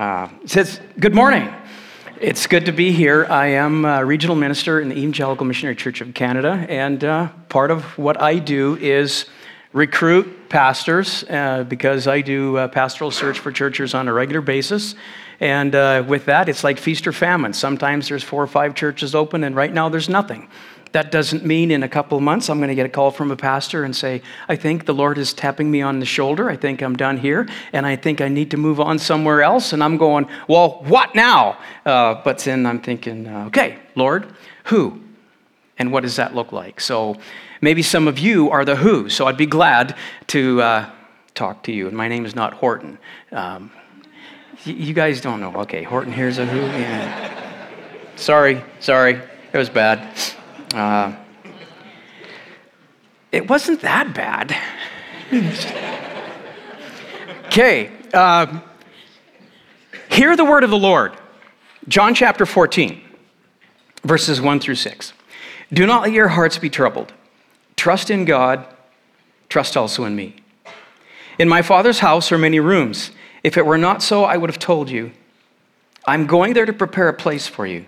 Uh, says, Good morning. It's good to be here. I am a regional minister in the Evangelical Missionary Church of Canada, and uh, part of what I do is recruit pastors uh, because I do uh, pastoral search for churches on a regular basis. And uh, with that, it's like feast or famine. Sometimes there's four or five churches open, and right now there's nothing. That doesn't mean in a couple of months I'm going to get a call from a pastor and say, I think the Lord is tapping me on the shoulder. I think I'm done here, and I think I need to move on somewhere else. And I'm going, Well, what now? Uh, but then I'm thinking, uh, Okay, Lord, who? And what does that look like? So maybe some of you are the who. So I'd be glad to uh, talk to you. And my name is not Horton. Um, you guys don't know. Okay, Horton Hears a Who. Yeah. sorry, sorry. It was bad. Uh, it wasn't that bad. okay, uh, hear the word of the Lord. John chapter 14, verses 1 through 6. Do not let your hearts be troubled. Trust in God, trust also in me. In my Father's house are many rooms. If it were not so, I would have told you. I'm going there to prepare a place for you.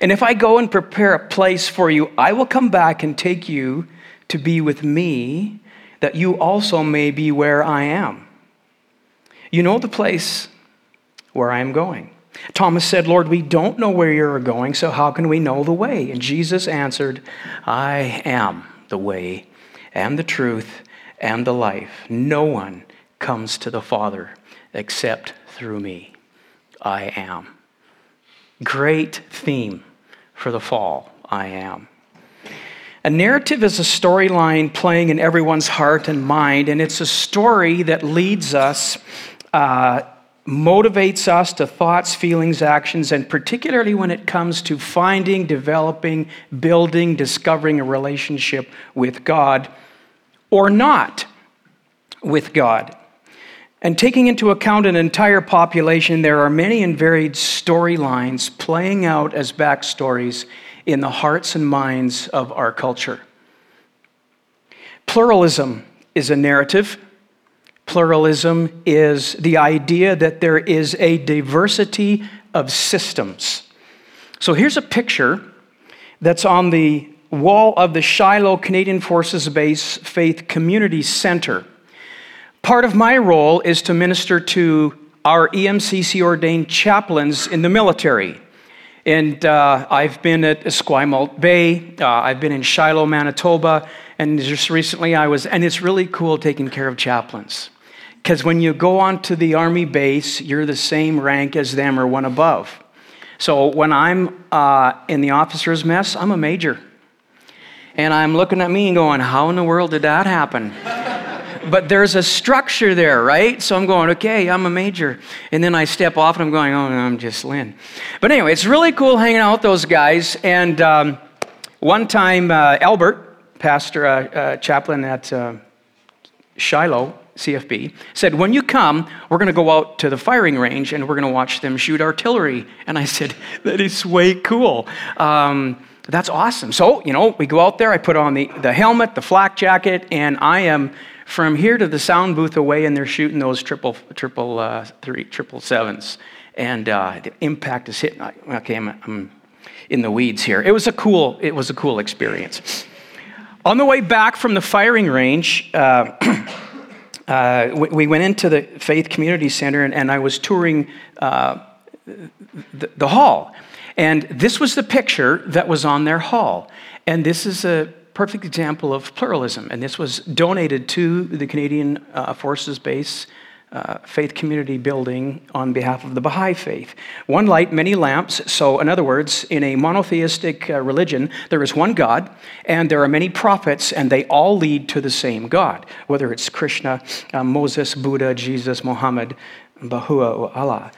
And if I go and prepare a place for you, I will come back and take you to be with me, that you also may be where I am. You know the place where I am going. Thomas said, Lord, we don't know where you're going, so how can we know the way? And Jesus answered, I am the way and the truth and the life. No one comes to the Father except through me. I am. Great theme for the fall. I am. A narrative is a storyline playing in everyone's heart and mind, and it's a story that leads us, uh, motivates us to thoughts, feelings, actions, and particularly when it comes to finding, developing, building, discovering a relationship with God or not with God. And taking into account an entire population, there are many and varied storylines playing out as backstories in the hearts and minds of our culture. Pluralism is a narrative. Pluralism is the idea that there is a diversity of systems. So here's a picture that's on the wall of the Shilo Canadian Forces Base Faith Community Center. Part of my role is to minister to our EMCC ordained chaplains in the military. And uh, I've been at Esquimalt Bay, uh, I've been in Shilo, Manitoba, and just recently I was, and it's really cool taking care of chaplains. Because when you go onto the Army base, you're the same rank as them or one above. So when I'm uh, in the officer's mess, I'm a major. And I'm looking at me and going, How in the world did that happen? But there's a structure there, right? So I'm going, okay, I'm a major. And then I step off and I'm going, oh, I'm just Lynn. But anyway, it's really cool hanging out with those guys. And um, one time, uh, Albert, pastor, uh, uh, chaplain at uh, Shilo, CFB, said, When you come, we're going to go out to the firing range and we're going to watch them shoot artillery. And I said, That is way cool. Um, that's awesome. So, you know, we go out there, I put on the, the helmet, the flak jacket, and I am from here to the sound booth away, and they're shooting those triple, triple, uh, three, triple sevens. And uh, the impact is hitting. Okay, I'm, I'm in the weeds here. It was a cool, it was a cool experience. On the way back from the firing range, uh, uh, we, we, went into the Faith Community Center, and, and I was touring uh, the, the, hall. And this was the picture that was on their hall. And this is a perfect example of pluralism. And this was donated to the Canadian uh, Forces Base uh, Faith Community Building on behalf of the Baha'i faith. One light, many lamps. So, in other words, in a monotheistic uh, religion, there is one God, and there are many prophets, and they all lead to the same God, whether it's Krishna, uh, Moses, Buddha, Jesus, Muhammad, Allah.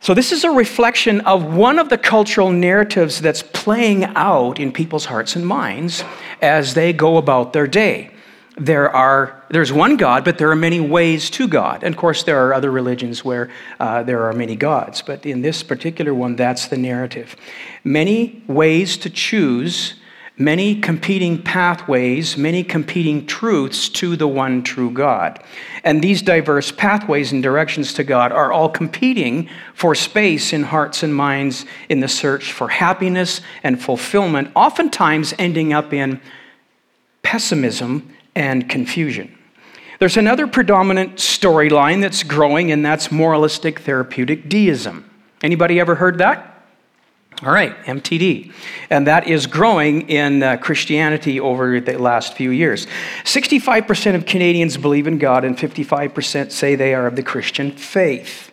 So, this is a reflection of one of the cultural narratives that's playing out in people's hearts and minds as they go about their day. There are, there's one God, but there are many ways to God. And of course, there are other religions where uh, there are many gods, but in this particular one, that's the narrative. Many ways to choose many competing pathways, many competing truths to the one true God. And these diverse pathways and directions to God are all competing for space in hearts and minds in the search for happiness and fulfillment, oftentimes ending up in pessimism and confusion. There's another predominant storyline that's growing, and that's moralistic therapeutic deism. Anybody ever heard that? All right, MTD. And that is growing in uh, Christianity over the last few years. 65% of Canadians believe in God, and 55% say they are of the Christian faith.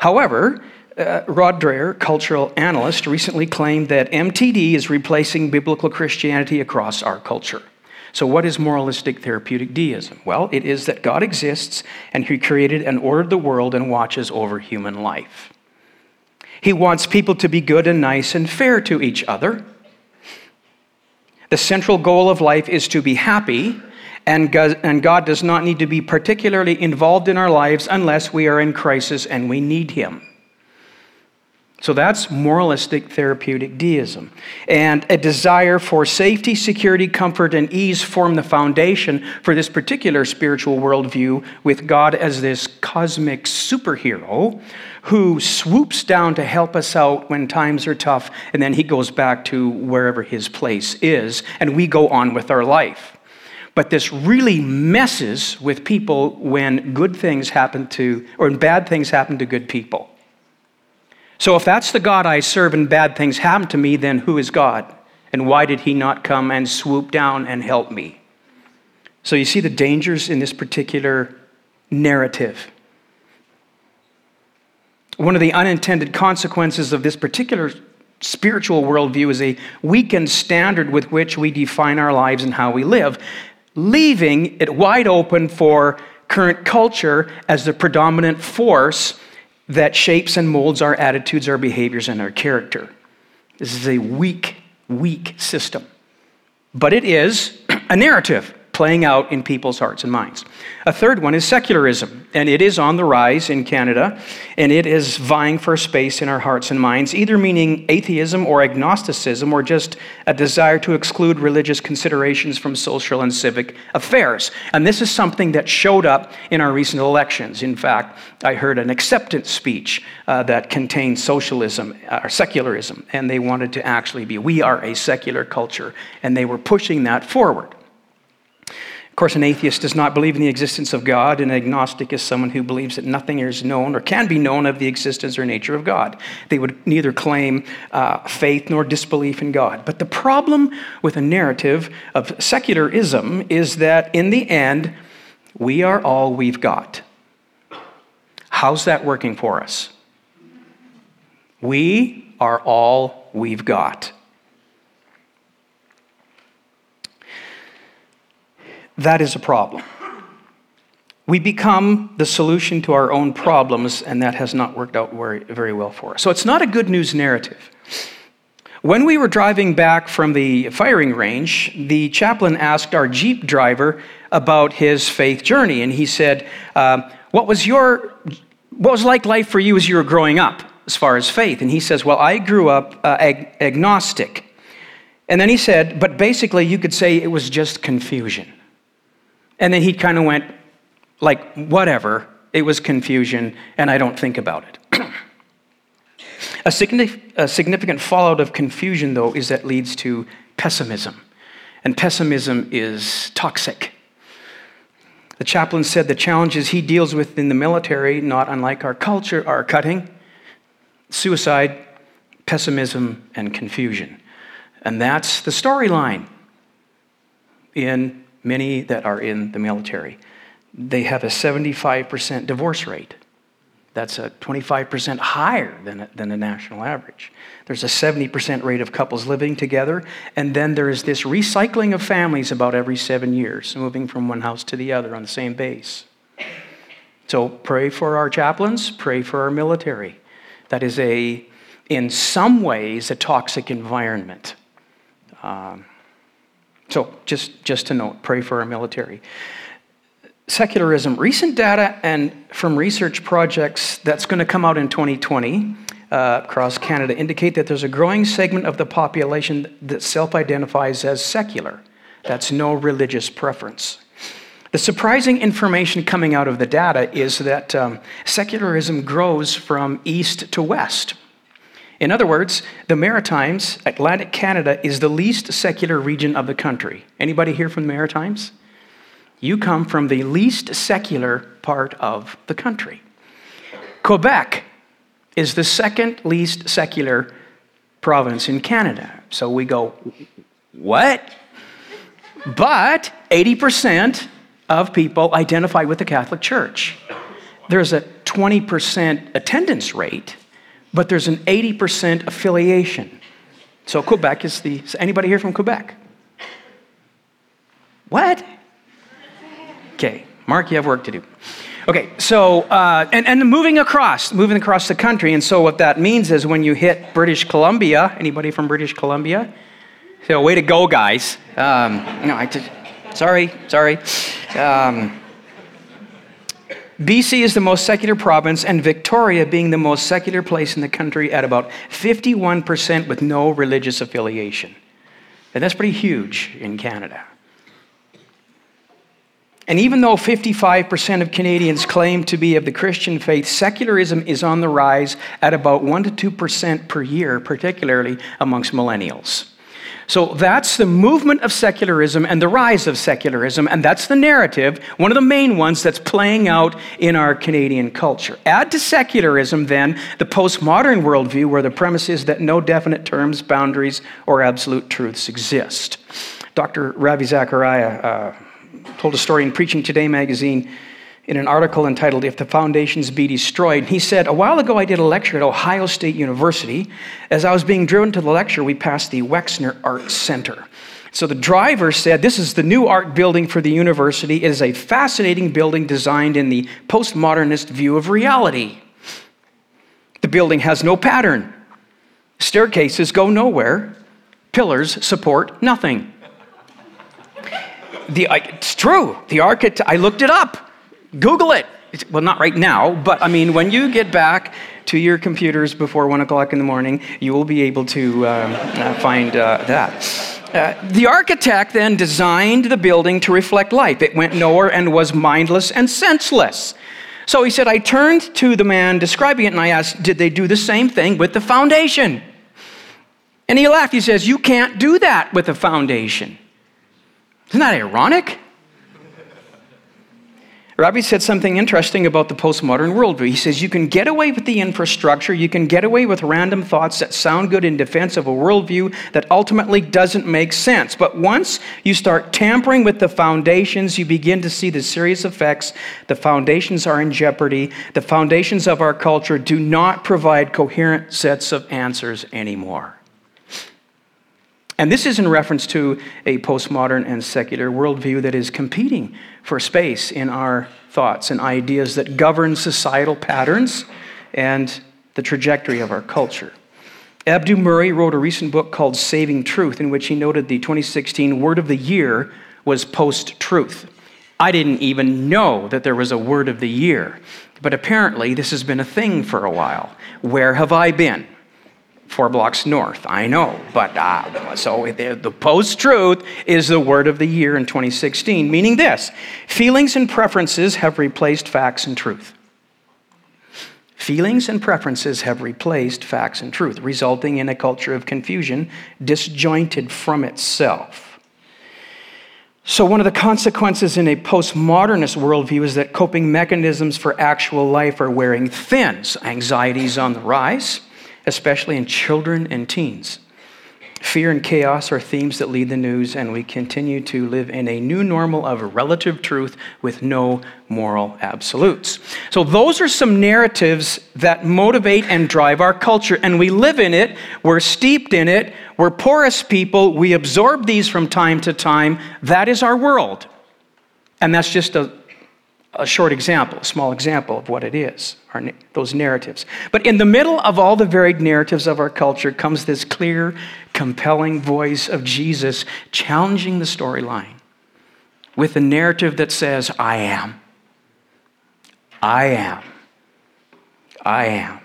However, uh, Rod Dreher, cultural analyst, recently claimed that MTD is replacing biblical Christianity across our culture. So, what is moralistic therapeutic deism? Well, it is that God exists and He created and ordered the world and watches over human life. He wants people to be good and nice and fair to each other. The central goal of life is to be happy, and God, does not need to be particularly involved in our lives unless we are in crisis and we need Him. So that's moralistic therapeutic deism. And a desire for safety, security, comfort, and ease form the foundation for this particular spiritual worldview with God as this cosmic superhero who swoops down to help us out when times are tough, and then he goes back to wherever his place is, and we go on with our life. But this really messes with people when good things happen to, or when bad things happen to good people. So if that's the God I serve and bad things happen to me, then who is God? And why did he not come and swoop down and help me? So you see the dangers in this particular narrative. One of the unintended consequences of this particular spiritual worldview is a weakened standard with which we define our lives and how we live, leaving it wide open for current culture as the predominant force that shapes and molds our attitudes, our behaviors, and our character. This is a weak, weak system. But it is a narrative playing out in people's hearts and minds. A third one is secularism, and it is on the rise in Canada, and it is vying for space in our hearts and minds, either meaning atheism or agnosticism, or just a desire to exclude religious considerations from social and civic affairs. And this is something that showed up in our recent elections. In fact, I heard an acceptance speech uh, that contained socialism uh, or secularism, and they wanted to actually be, we are a secular culture, and they were pushing that forward course, an atheist does not believe in the existence of God. An agnostic is someone who believes that nothing is known or can be known of the existence or nature of God. They would neither claim uh, faith nor disbelief in God. But the problem with a narrative of secularism is that in the end, we are all we've got. How's that working for us? We are all we've got. That is a problem. We become the solution to our own problems, and that has not worked out very, well for us. So it's not a good news narrative. When we were driving back from the firing range, the chaplain asked our Jeep driver about his faith journey, and he said, uh, What was your what was like life for you as you were growing up as far as faith? And he says, Well, I grew up uh, ag- agnostic. And then he said, But basically, you could say it was just confusion. And then he kind of went, like, whatever. It was confusion, and I don't think about it. a, signif- a significant fallout of confusion, though, is that leads to pessimism. And pessimism is toxic. The chaplain said the challenges he deals with in the military, not unlike our culture, are cutting, suicide, pessimism, and confusion. And that's the storyline in many that are in the military. They have a 75% divorce rate. That's a 25% higher than, than the national average. There's a 70% rate of couples living together, and then there is this recycling of families about every seven years, moving from one house to the other on the same base. So pray for our chaplains, pray for our military. That is a, in some ways, a toxic environment. Um, so just, just to note, pray for our military. Secularism, recent data and from research projects that's going to come out in 2020 uh, across Canada indicate that there's a growing segment of the population that self identifies as secular. That's no religious preference. The surprising information coming out of the data is that um, secularism grows from east to west. In other words, the Maritimes, Atlantic Canada, is the least secular region of the country. Anybody here from the Maritimes? You come from the least secular part of the country. Quebec is the second least secular province in Canada. So we go, what? But 80% of people identify with the Catholic Church. There's a 20% attendance rate, but there's an 80% affiliation. So Quebec is the. Is anybody here from Quebec? What? Okay, Mark, you have work to do. Okay, so, uh, and, and moving across, moving across the country. And so what that means is when you hit British Columbia, anybody from British Columbia? So, way to go, guys. Um, no, I just, sorry, sorry. Um, BC is the most secular province, and Victoria being the most secular place in the country at about 51% with no religious affiliation. And that's pretty huge in Canada. And even though 55% of Canadians claim to be of the Christian faith, secularism is on the rise at about 1% to 2% per year, particularly amongst millennials. So that's the movement of secularism and the rise of secularism, and that's the narrative, one of the main ones that's playing out in our Canadian culture. Add to secularism, then, the postmodern worldview, where the premise is that no definite terms, boundaries, or absolute truths exist. Dr. Ravi Zacharias uh, told a story in Preaching Today magazine in an article entitled If the Foundations Be Destroyed. He said, A while ago I did a lecture at Ohio State University. As I was being driven to the lecture, we passed the Wexner Art Center. So the driver said, This is the new art building for the university. It is a fascinating building designed in the postmodernist view of reality. The building has no pattern, staircases go nowhere, pillars support nothing. The, it's true. The architect, I looked it up. Google it. Well, not right now, but I mean, when you get back to your computers before one o'clock in the morning, you will be able to um, uh, find uh, that. Uh, the architect then designed the building to reflect life. It went nowhere and was mindless and senseless. So he said, I turned to the man describing it and I asked, Did they do the same thing with the foundation? And he laughed. He says, You can't do that with a foundation. Isn't that ironic? Ravi said something interesting about the postmodern worldview. He says you can get away with the infrastructure, you can get away with random thoughts that sound good in defense of a worldview that ultimately doesn't make sense. But once you start tampering with the foundations, you begin to see the serious effects. The foundations are in jeopardy. The foundations of our culture do not provide coherent sets of answers anymore. And this is in reference to a postmodern and secular worldview that is competing for space in our thoughts and ideas that govern societal patterns and the trajectory of our culture. Abdu Murray wrote a recent book called Saving Truth, in which he noted the 2016 word of the year was post truth. I didn't even know that there was a word of the year, but apparently this has been a thing for a while. Where have I been? Four blocks north. I know, but uh, so the, the post truth is the word of the year in 2016, meaning this feelings and preferences have replaced facts and truth. Feelings and preferences have replaced facts and truth, resulting in a culture of confusion disjointed from itself. So, one of the consequences in a postmodernist worldview is that coping mechanisms for actual life are wearing thin. Anxiety is on the rise especially in children and teens. Fear and chaos are themes that lead the news, and we continue to live in a new normal of relative truth with no moral absolutes. So, those are some narratives that motivate and drive our culture, and we live in it. We're steeped in it. We're porous people. We absorb these from time to time. That is our world. And that's just a a short example, a small example of what it is, our, those narratives. But in the middle of all the varied narratives of our culture comes this clear, compelling voice of Jesus challenging the storyline with a narrative that says, I am. I am. I am.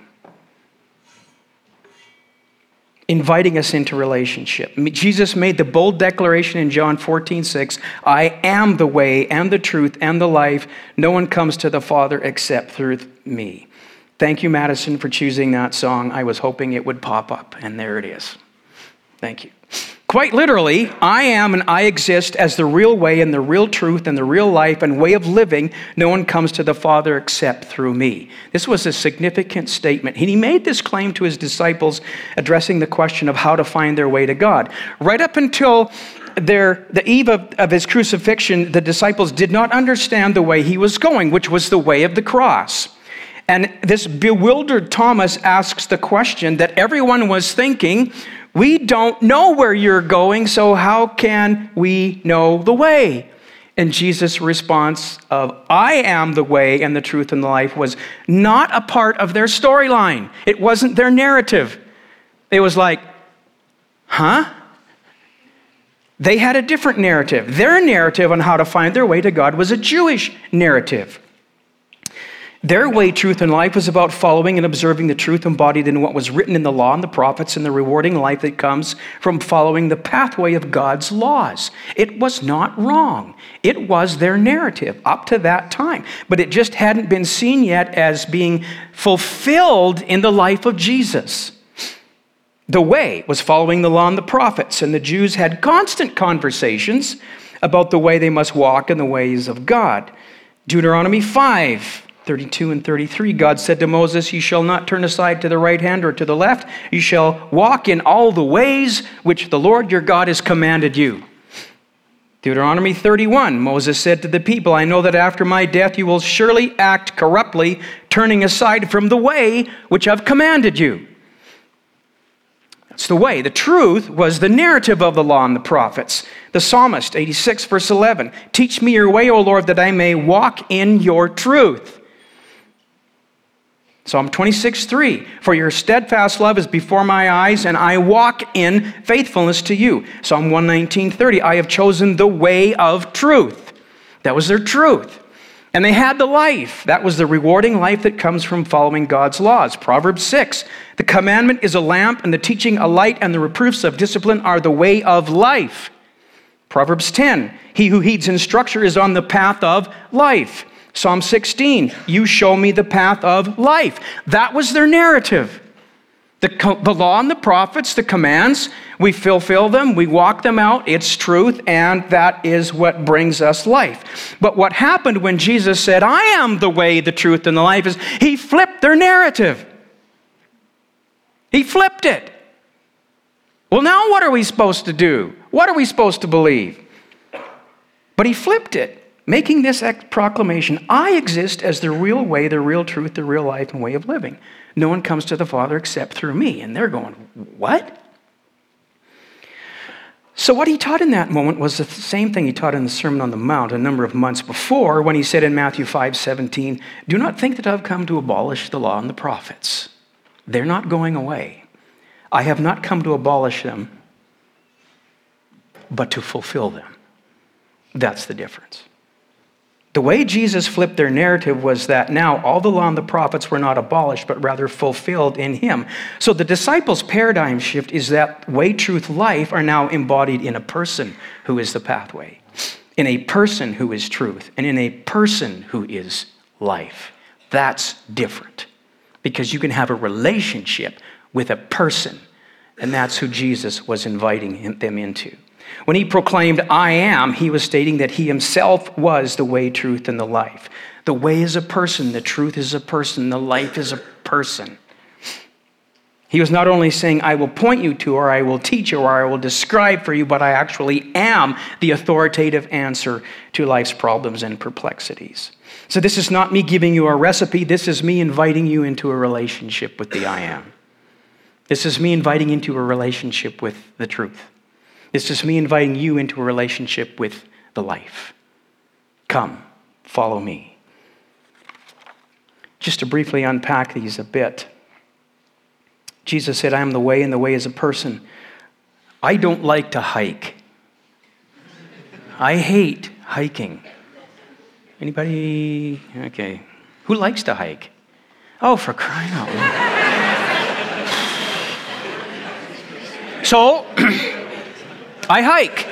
Inviting us into relationship. Jesus made the bold declaration in John 14, 6 I am the way and the truth and the life. No one comes to the Father except through me. Thank you, Madison, for choosing that song. I was hoping it would pop up, and there it is. Thank you. Quite literally, I am and I exist as the real way and the real truth and the real life and way of living. No one comes to the Father except through me. This was a significant statement. And He made this claim to his disciples, addressing the question of how to find their way to God. Right up until their, the eve of, of his crucifixion, the disciples did not understand the way he was going, which was the way of the cross. And this bewildered Thomas asks the question that everyone was thinking we don't know where you're going, so how can we know the way? And Jesus' response of, I am the way and the truth and the life, was not a part of their storyline. It wasn't their narrative. It was like, huh? They had a different narrative. Their narrative on how to find their way to God was a Jewish narrative. Their way, truth, and life was about following and observing the truth embodied in what was written in the law and the prophets and the rewarding life that comes from following the pathway of God's laws. It was not wrong. It was their narrative up to that time, but it just hadn't been seen yet as being fulfilled in the life of Jesus. The way was following the law and the prophets, and the Jews had constant conversations about the way they must walk in the ways of God. Deuteronomy 5 32 and 33, God said to Moses, You shall not turn aside to the right hand or to the left. You shall walk in all the ways which the Lord your God has commanded you. Deuteronomy 31, Moses said to the people, I know that after my death you will surely act corruptly, turning aside from the way which I've commanded you. That's the way. The truth was the narrative of the law and the prophets. The psalmist, 86, verse 11 Teach me your way, O Lord, that I may walk in your truth. Psalm 26, 3. For your steadfast love is before my eyes, and I walk in faithfulness to you. Psalm 119, 30. I have chosen the way of truth. That was their truth. And they had the life. That was the rewarding life that comes from following God's laws. Proverbs 6. The commandment is a lamp, and the teaching a light, and the reproofs of discipline are the way of life. Proverbs 10. He who heeds instruction is on the path of life. Psalm 16, you show me the path of life. That was their narrative. The, the law and the prophets, the commands, we fulfill them, we walk them out, it's truth, and that is what brings us life. But what happened when Jesus said, I am the way, the truth, and the life, is he flipped their narrative. He flipped it. Well, now what are we supposed to do? What are we supposed to believe? But he flipped it making this proclamation I exist as the real way, the real truth, the real life, and way of living. No one comes to the Father except through me. And they're going, What? So, what he taught in that moment was the same thing he taught in the Sermon on the Mount a number of months before when he said in Matthew 5 17, Do not think that I've come to abolish the law and the prophets. They're not going away. I have not come to abolish them, but to fulfill them. That's the difference. The way Jesus flipped their narrative was that now all the law and the prophets were not abolished, but rather fulfilled in him. So the disciples' paradigm shift is that way, truth, life are now embodied in a person who is the pathway, in a person who is truth, and in a person who is life. That's different because you can have a relationship with a person, and that's who Jesus was inviting them into. When he proclaimed, I am, he was stating that he himself was the way, truth, and the life. The way is a person, the truth is a person, the life is a person. He was not only saying, I will point you to, or I will teach you, or I will describe for you, but I actually am the authoritative answer to life's problems and perplexities. So, this is not me giving you a recipe, this is me inviting you into a relationship with the I am. This is me inviting into a relationship with the truth. It's just me inviting you into a relationship with the life. Come, follow me. Just to briefly unpack these a bit. Jesus said, I am the way, and the way is a person. I don't like to hike. I hate hiking. Anybody? Okay. Who likes to hike? Oh, for crying out loud. So I hike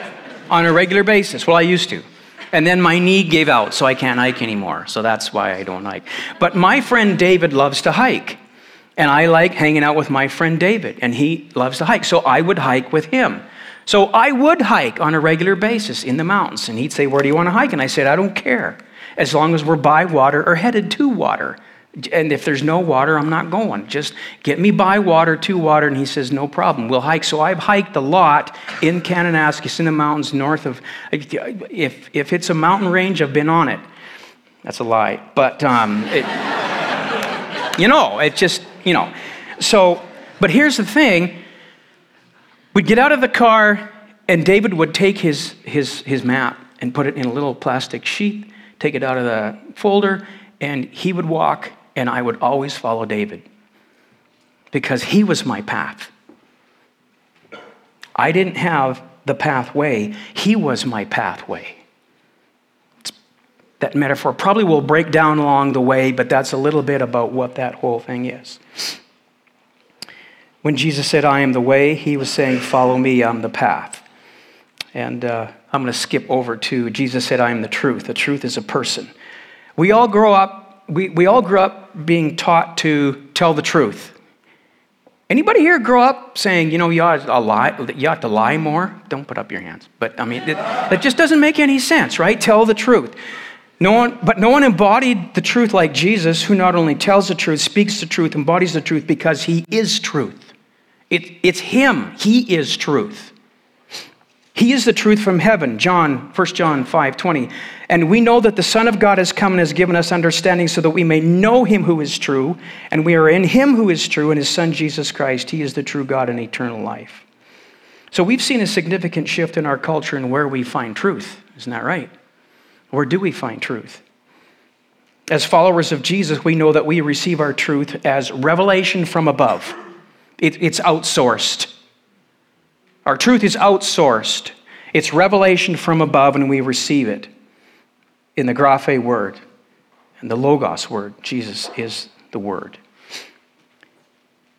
on a regular basis. Well, I used to. And then my knee gave out, so I can't hike anymore. So that's why I don't hike. But my friend David loves to hike. And I like hanging out with my friend David, and he loves to hike. So I would hike with him. So I would hike on a regular basis in the mountains. And he'd say, Where do you want to hike? And I said, I don't care, as long as we're by water or headed to water. And if there's no water, I'm not going. Just get me by water to water. And he says, No problem. We'll hike. So I've hiked a lot in Kananaskis in the mountains north of. If, if it's a mountain range, I've been on it. That's a lie. But, um, it, you know, it just, you know. So, but here's the thing we'd get out of the car, and David would take his, his, his map and put it in a little plastic sheet, take it out of the folder, and he would walk and I would always follow David because he was my path. I didn't have the pathway, he was my pathway. That metaphor probably will break down along the way, but that's a little bit about what that whole thing is. When Jesus said, I am the way, he was saying, Follow me, I'm the path. And uh, I'm going to skip over to Jesus said, I am the truth. The truth is a person. We all grow up we, we all grew up being taught to tell the truth. Anybody here grow up saying, you know, you ought to lie, you ought to lie more? Don't put up your hands. But I mean, it, it just doesn't make any sense, right? Tell the truth. No one, but no one embodied the truth like Jesus, who not only tells the truth, speaks the truth, embodies the truth because he is truth. It, it's him. He is truth. He is the truth from heaven, John, 1 John 5 20. And we know that the Son of God has come and has given us understanding so that we may know him who is true, and we are in him who is true, and his Son Jesus Christ. He is the true God and eternal life. So we've seen a significant shift in our culture and where we find truth. Isn't that right? Where do we find truth? As followers of Jesus, we know that we receive our truth as revelation from above. It, it's outsourced. Our truth is outsourced. It's revelation from above, and we receive it in the Graphe word and the Logos word. Jesus is the word.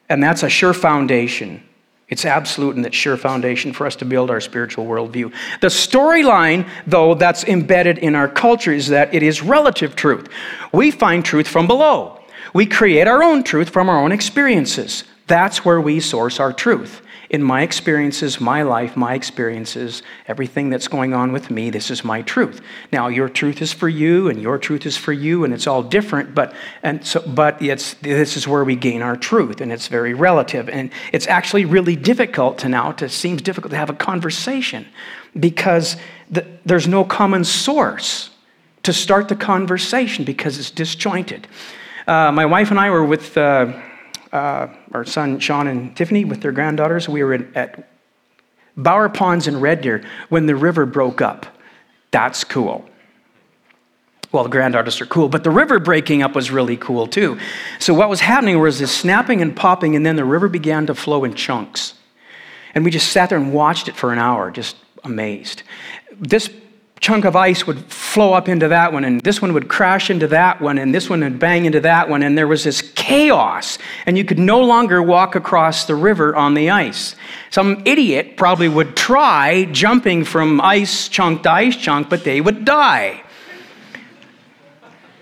And that's a sure foundation. It's absolute and that sure foundation for us to build our spiritual worldview. The storyline, though, that's embedded in our culture is that it is relative truth. We find truth from below. We create our own truth from our own experiences. That's where we source our truth in my experiences, my life, my experiences, everything that's going on with me, this is my truth. Now, your truth is for you, and your truth is for you, and it's all different, but, and so, but it's, this is where we gain our truth, and it's very relative. And it's actually really difficult to now, to seems difficult to have a conversation because the, there's no common source to start the conversation because it's disjointed. Uh, my wife and I were with. Uh, uh, our son Sean and Tiffany with their granddaughters. We were at Bower Ponds in Red Deer when the river broke up. That's cool. Well, the granddaughters are cool, but the river breaking up was really cool too. So, what was happening was this snapping and popping, and then the river began to flow in chunks. And we just sat there and watched it for an hour, just amazed. This chunk of ice would flow up into that one, and this one would crash into that one, and this one would bang into that one, and there was this chaos, and you could no longer walk across the river on the ice. Some idiot probably would try jumping from ice chunk to ice chunk, but they would die.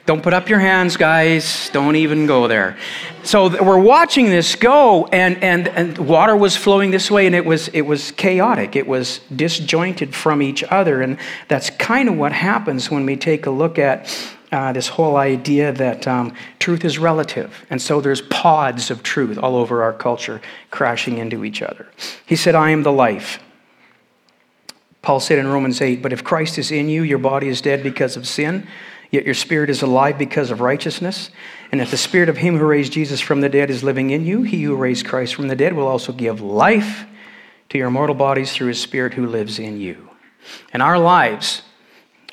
Don't put up your hands, guys. Don't even go there. So we're watching this go, and, and, and water was flowing this way, and it was, it was chaotic. It was disjointed from each other. And that's kind of what happens when we take a look at uh, this whole idea that um, truth is relative. And so there's pods of truth all over our culture crashing into each other. He said, I am the life. Paul said in Romans 8, But if Christ is in you, your body is dead because of sin yet your spirit is alive because of righteousness. And if the spirit of him who raised Jesus from the dead is living in you, he who raised Christ from the dead will also give life to your mortal bodies through his spirit who lives in you. And our lives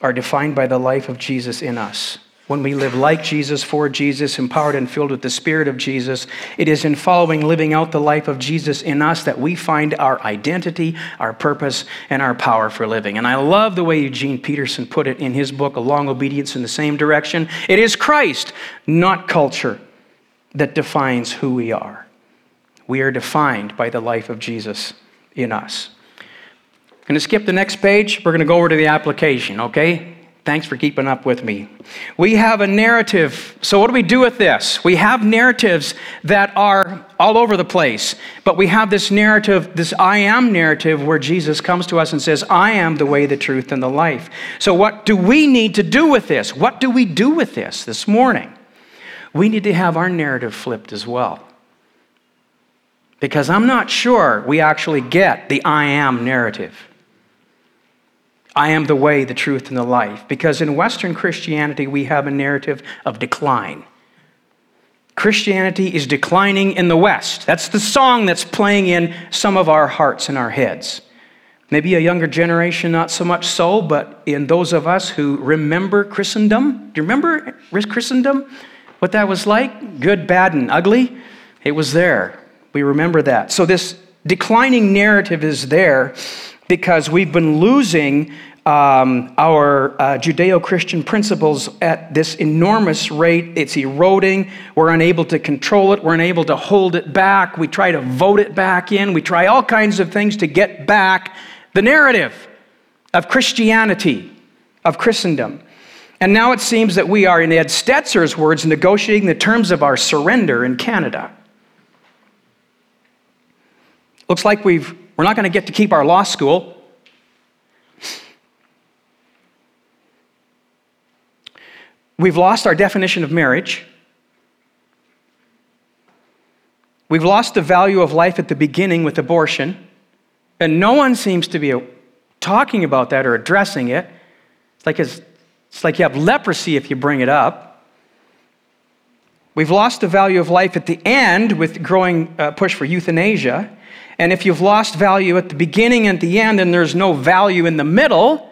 are defined by the life of Jesus in us when we live like Jesus, for Jesus, empowered and filled with the Spirit of Jesus. It is in following, living out the life of Jesus in us that we find our identity, our purpose, and our power for living. And I love the way Eugene Peterson put it in his book, A Long Obedience in the Same Direction. It is Christ, not culture, that defines who we are. We are defined by the life of Jesus in us. Going to skip the next page. We're going to go over to the application, okay? Thanks for keeping up with me. We have a narrative. So, what do we do with this? We have narratives that are all over the place, but we have this narrative, this I am narrative, where Jesus comes to us and says, I am the way, the truth, and the life. So, what do we need to do with this? What do we do with this this morning? We need to have our narrative flipped as well. Because I'm not sure we actually get the I am narrative. I am the way, the truth, and the life. Because in Western Christianity, we have a narrative of decline. Christianity is declining in the West. That's the song that's playing in some of our hearts and our heads. Maybe a younger generation, not so much so, but in those of us who remember Christendom. Do you remember Christendom? What that was like? Good, bad, and ugly? It was there. We remember that. So, this declining narrative is there because we've been losing um, our uh, Judeo Christian principles at this enormous rate. It's eroding. We're unable to control it. We're unable to hold it back. We try to vote it back in. We try all kinds of things to get back the narrative of Christianity, of Christendom. And now it seems that we are, in Ed Stetzer's words, negotiating the terms of our surrender in Canada. Looks like we've, we're not going to get to keep our law school. We've lost our definition of marriage. We've lost the value of life at the beginning with abortion. And no one seems to be talking about that or addressing it. It's like, it's, it's like you have leprosy if you bring it up. We've lost the value of life at the end with growing uh, push for euthanasia. And if you've lost value at the beginning and the end, and there's no value in the middle,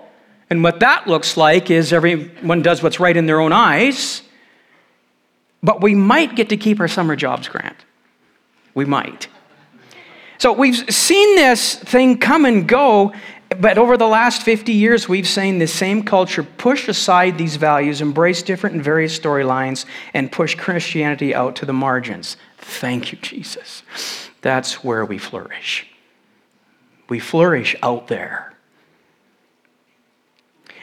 and what that looks like is everyone does what's right in their own eyes, but we might get to keep our summer jobs grant. We might. So we've seen this thing come and go, but over the last 50 years, we've seen the same culture push aside these values, embrace different and various storylines, and push Christianity out to the margins. Thank you, Jesus. That's where we flourish. We flourish out there.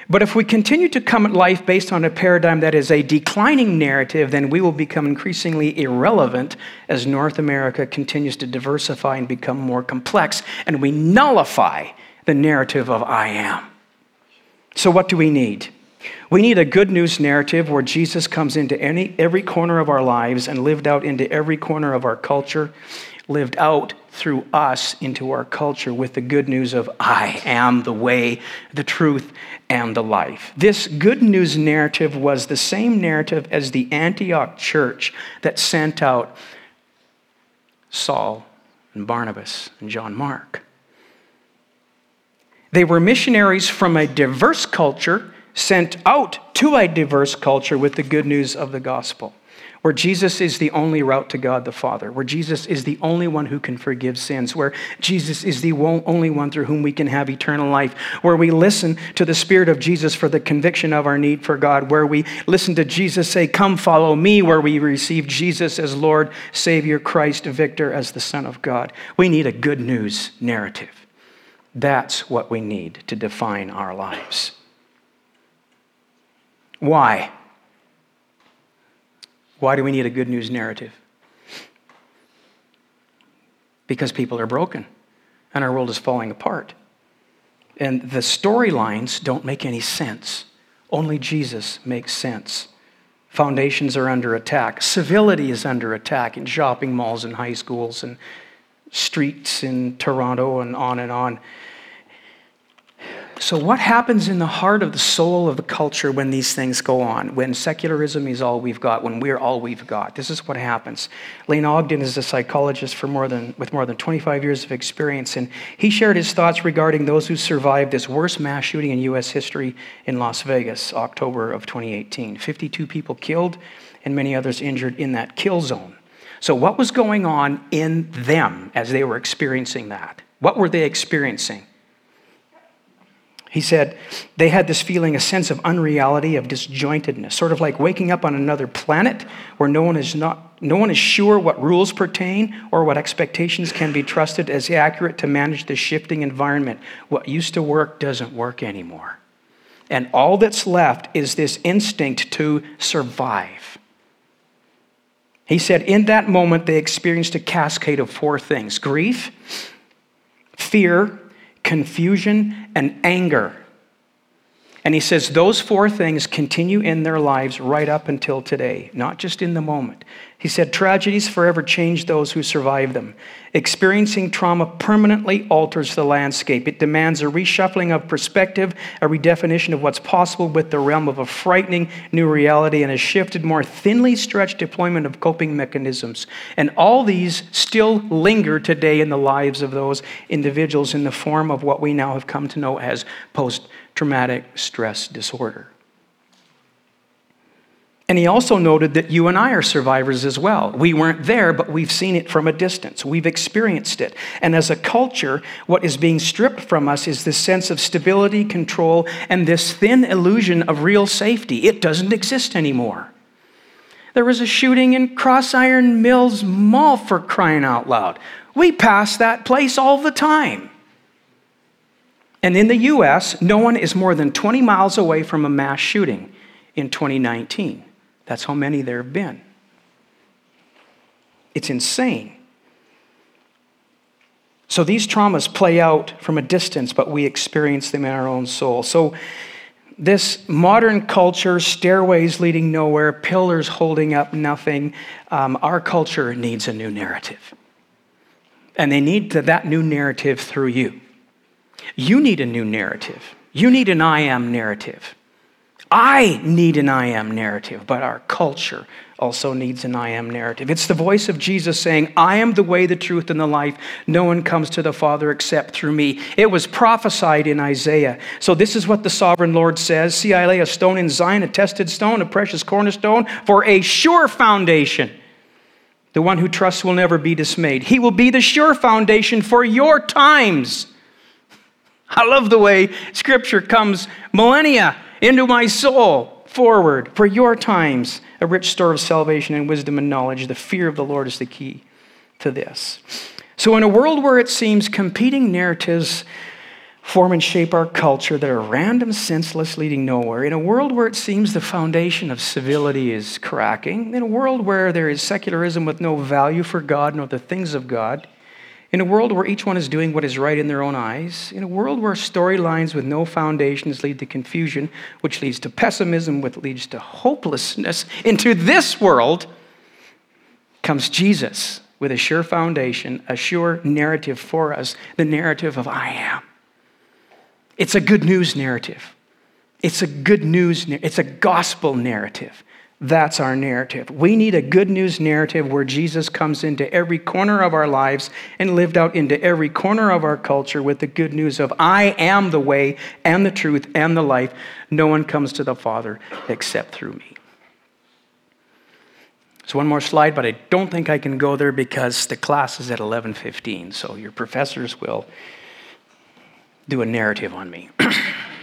But if we continue to come at life based on a paradigm that is a declining narrative, then we will become increasingly irrelevant as North America continues to diversify and become more complex, and we nullify the narrative of I am. So, what do we need? We need a good news narrative where Jesus comes into any, every corner of our lives and lived out into every corner of our culture lived out through us into our culture with the good news of I am the way, the truth, and the life. This good news narrative was the same narrative as the Antioch church that sent out Saul and Barnabas and John Mark. They were missionaries from a diverse culture sent out to a diverse culture with the good news of the gospel where Jesus is the only route to God the Father, where Jesus is the only one who can forgive sins, where Jesus is the only one through whom we can have eternal life, where we listen to the Spirit of Jesus for the conviction of our need for God, where we listen to Jesus say, Come follow me, where we receive Jesus as Lord, Savior, Christ, Victor as the Son of God. We need a good news narrative. That's what we need to define our lives. Why? Why do we need a good news narrative? Because people are broken and our world is falling apart. And the storylines don't make any sense. Only Jesus makes sense. Foundations are under attack. Civility is under attack in shopping malls and high schools and streets in Toronto and on and on. So, what happens in the heart of the soul of the culture when these things go on? When secularism is all we've got, when we're all we've got? This is what happens. Lane Ogden is a psychologist for more than, with more than 25 years of experience, and he shared his thoughts regarding those who survived this worst mass shooting in U.S. history in Las Vegas, October of 2018. 52 people killed and many others injured in that kill zone. So, what was going on in them as they were experiencing that? What were they experiencing? He said they had this feeling, a sense of unreality, of disjointedness, sort of like waking up on another planet where no one is not no one is sure what rules pertain or what expectations can be trusted as accurate to manage the shifting environment. What used to work doesn't work anymore. And all that's left is this instinct to survive. He said, in that moment, they experienced a cascade of four things grief, fear, confusion, and anger. And he says those four things continue in their lives right up until today, not just in the moment. He said tragedies forever change those who survive them. Experiencing trauma permanently alters the landscape. It demands a reshuffling of perspective, a redefinition of what's possible with the realm of a frightening new reality, and a shifted, more thinly stretched deployment of coping mechanisms. And all these still linger today in the lives of those individuals in the form of what we now have come to know as post traumatic stress disorder. And he also noted that you and I are survivors as well. We weren't there, but we've seen it from a distance. We've experienced it. And as a culture, what is being stripped from us is this sense of stability, control, and this thin illusion of real safety. It doesn't exist anymore. There was a shooting in CrossIron Mills Mall for crying out loud. We pass that place all the time. And in the US, no one is more than 20 miles away from a mass shooting in 2019. That's how many there have been. It's insane. So these traumas play out from a distance, but we experience them in our own soul. So, this modern culture, stairways leading nowhere, pillars holding up nothing, um, our culture needs a new narrative. And they need that new narrative through you. You need a new narrative. You need an I am narrative. I need an I am narrative, but our culture also needs an I am narrative. It's the voice of Jesus saying, I am the way, the truth, and the life. No one comes to the Father except through me. It was prophesied in Isaiah. So, this is what the sovereign Lord says See, I lay a stone in Zion, a tested stone, a precious cornerstone, for a sure foundation. The one who trusts will never be dismayed. He will be the sure foundation for your times. I love the way Scripture comes millennia into my soul forward for your times, a rich store of salvation and wisdom and knowledge. The fear of the Lord is the key to this. So, in a world where it seems competing narratives form and shape our culture that are random, senseless, leading nowhere, in a world where it seems the foundation of civility is cracking, in a world where there is secularism with no value for God nor the things of God, in a world where each one is doing what is right in their own eyes, in a world where storylines with no foundations lead to confusion, which leads to pessimism, which leads to hopelessness, into this world comes Jesus with a sure foundation, a sure narrative for us, the narrative of I am. It's a good news narrative. It's a good news, it's a gospel narrative. That's our narrative. We need a good news narrative where Jesus comes into every corner of our lives and lived out into every corner of our culture with the good news of I am the way and the truth and the life. No one comes to the Father except through me. So one more slide, but I don't think I can go there because the class is at 11:15, so your professors will do a narrative on me.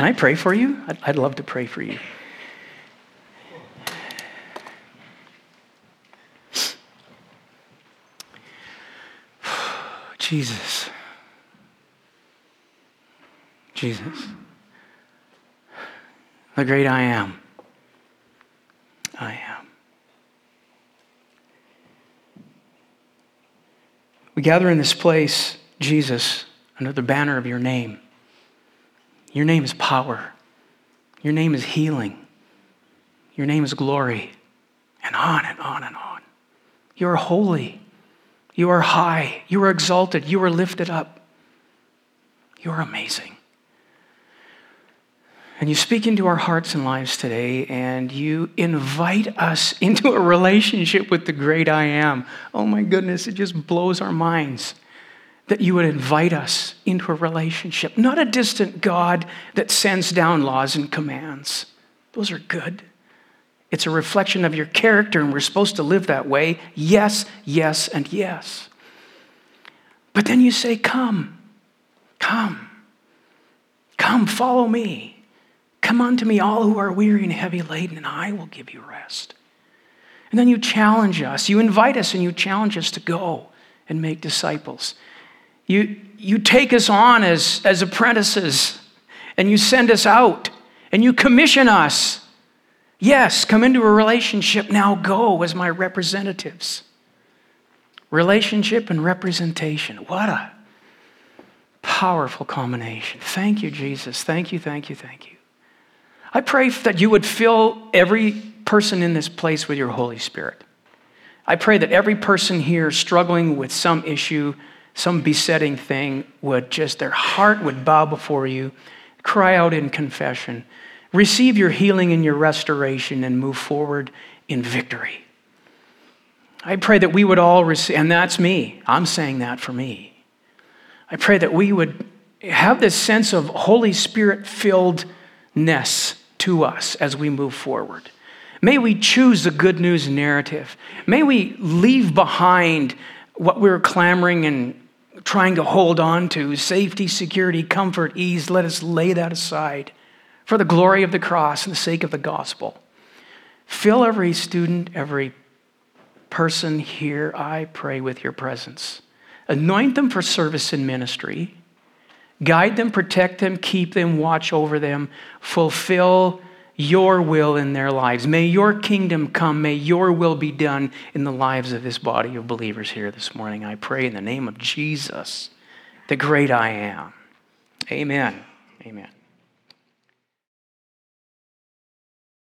Can I pray for you? I'd, I'd love to pray for you. Jesus. Jesus. The great I am. I am. We gather in this place, Jesus, under the banner of your name. Your name is power. Your name is healing. Your name is glory. And on and on and on. You are holy. You are high. You are exalted. You are lifted up. You are amazing. And you speak into our hearts and lives today, and you invite us into a relationship with the great I am. Oh my goodness, it just blows our minds that you would invite us into a relationship, not a distant God that sends down laws and commands. Those are good. It's a reflection of your character, and we're supposed to live that way. Yes, yes, and yes. But then you say, Come. Come. Come, follow me. Come unto me, all who are weary and heavy laden, and I will give you rest. And then you challenge us. You invite us and you challenge us to go and make disciples. You, you take us on as, as apprentices and you send us out and you commission us. Yes, come into a relationship. Now go as my representatives. Relationship and representation. What a powerful combination. Thank you, Jesus. Thank you, thank you, thank you. I pray that you would fill every person in this place with your Holy Spirit. I pray that every person here struggling with some issue, some besetting thing, would just, their heart would bow before you, cry out in confession, receive your healing and your restoration, and move forward in victory. I pray that we would all receive, and that's me. I'm saying that for me. I pray that we would have this sense of Holy Spirit filledness to us as we move forward. May we choose the good news narrative. May we leave behind what we're clamoring and trying to hold on to safety, security, comfort, ease. Let us lay that aside for the glory of the cross and the sake of the gospel. Fill every student, every person here, I pray, with your presence. Anoint them for service in ministry. Guide them, protect them, keep them, watch over them, fulfill your will in their lives. May your kingdom come. May your will be done in the lives of this body of believers here this morning. I pray in the name of Jesus, the great I am. Amen. Amen.